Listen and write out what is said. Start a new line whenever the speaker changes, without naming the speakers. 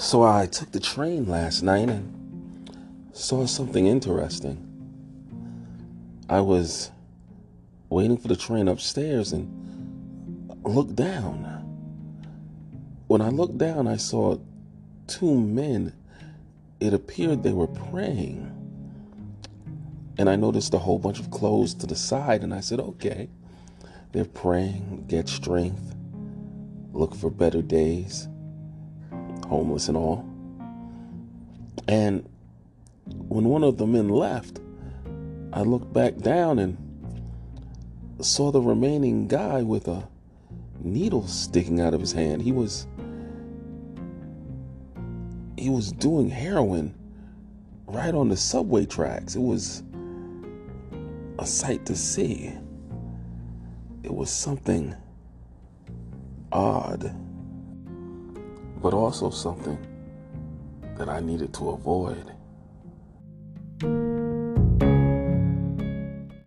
So I took the train last night and saw something interesting. I was waiting for the train upstairs and looked down. When I looked down, I saw two men. It appeared they were praying. And I noticed a whole bunch of clothes to the side, and I said, okay, they're praying, get strength, look for better days homeless and all. And when one of the men left, I looked back down and saw the remaining guy with a needle sticking out of his hand. He was he was doing heroin right on the subway tracks. It was a sight to see. It was something odd but also something that I needed to avoid.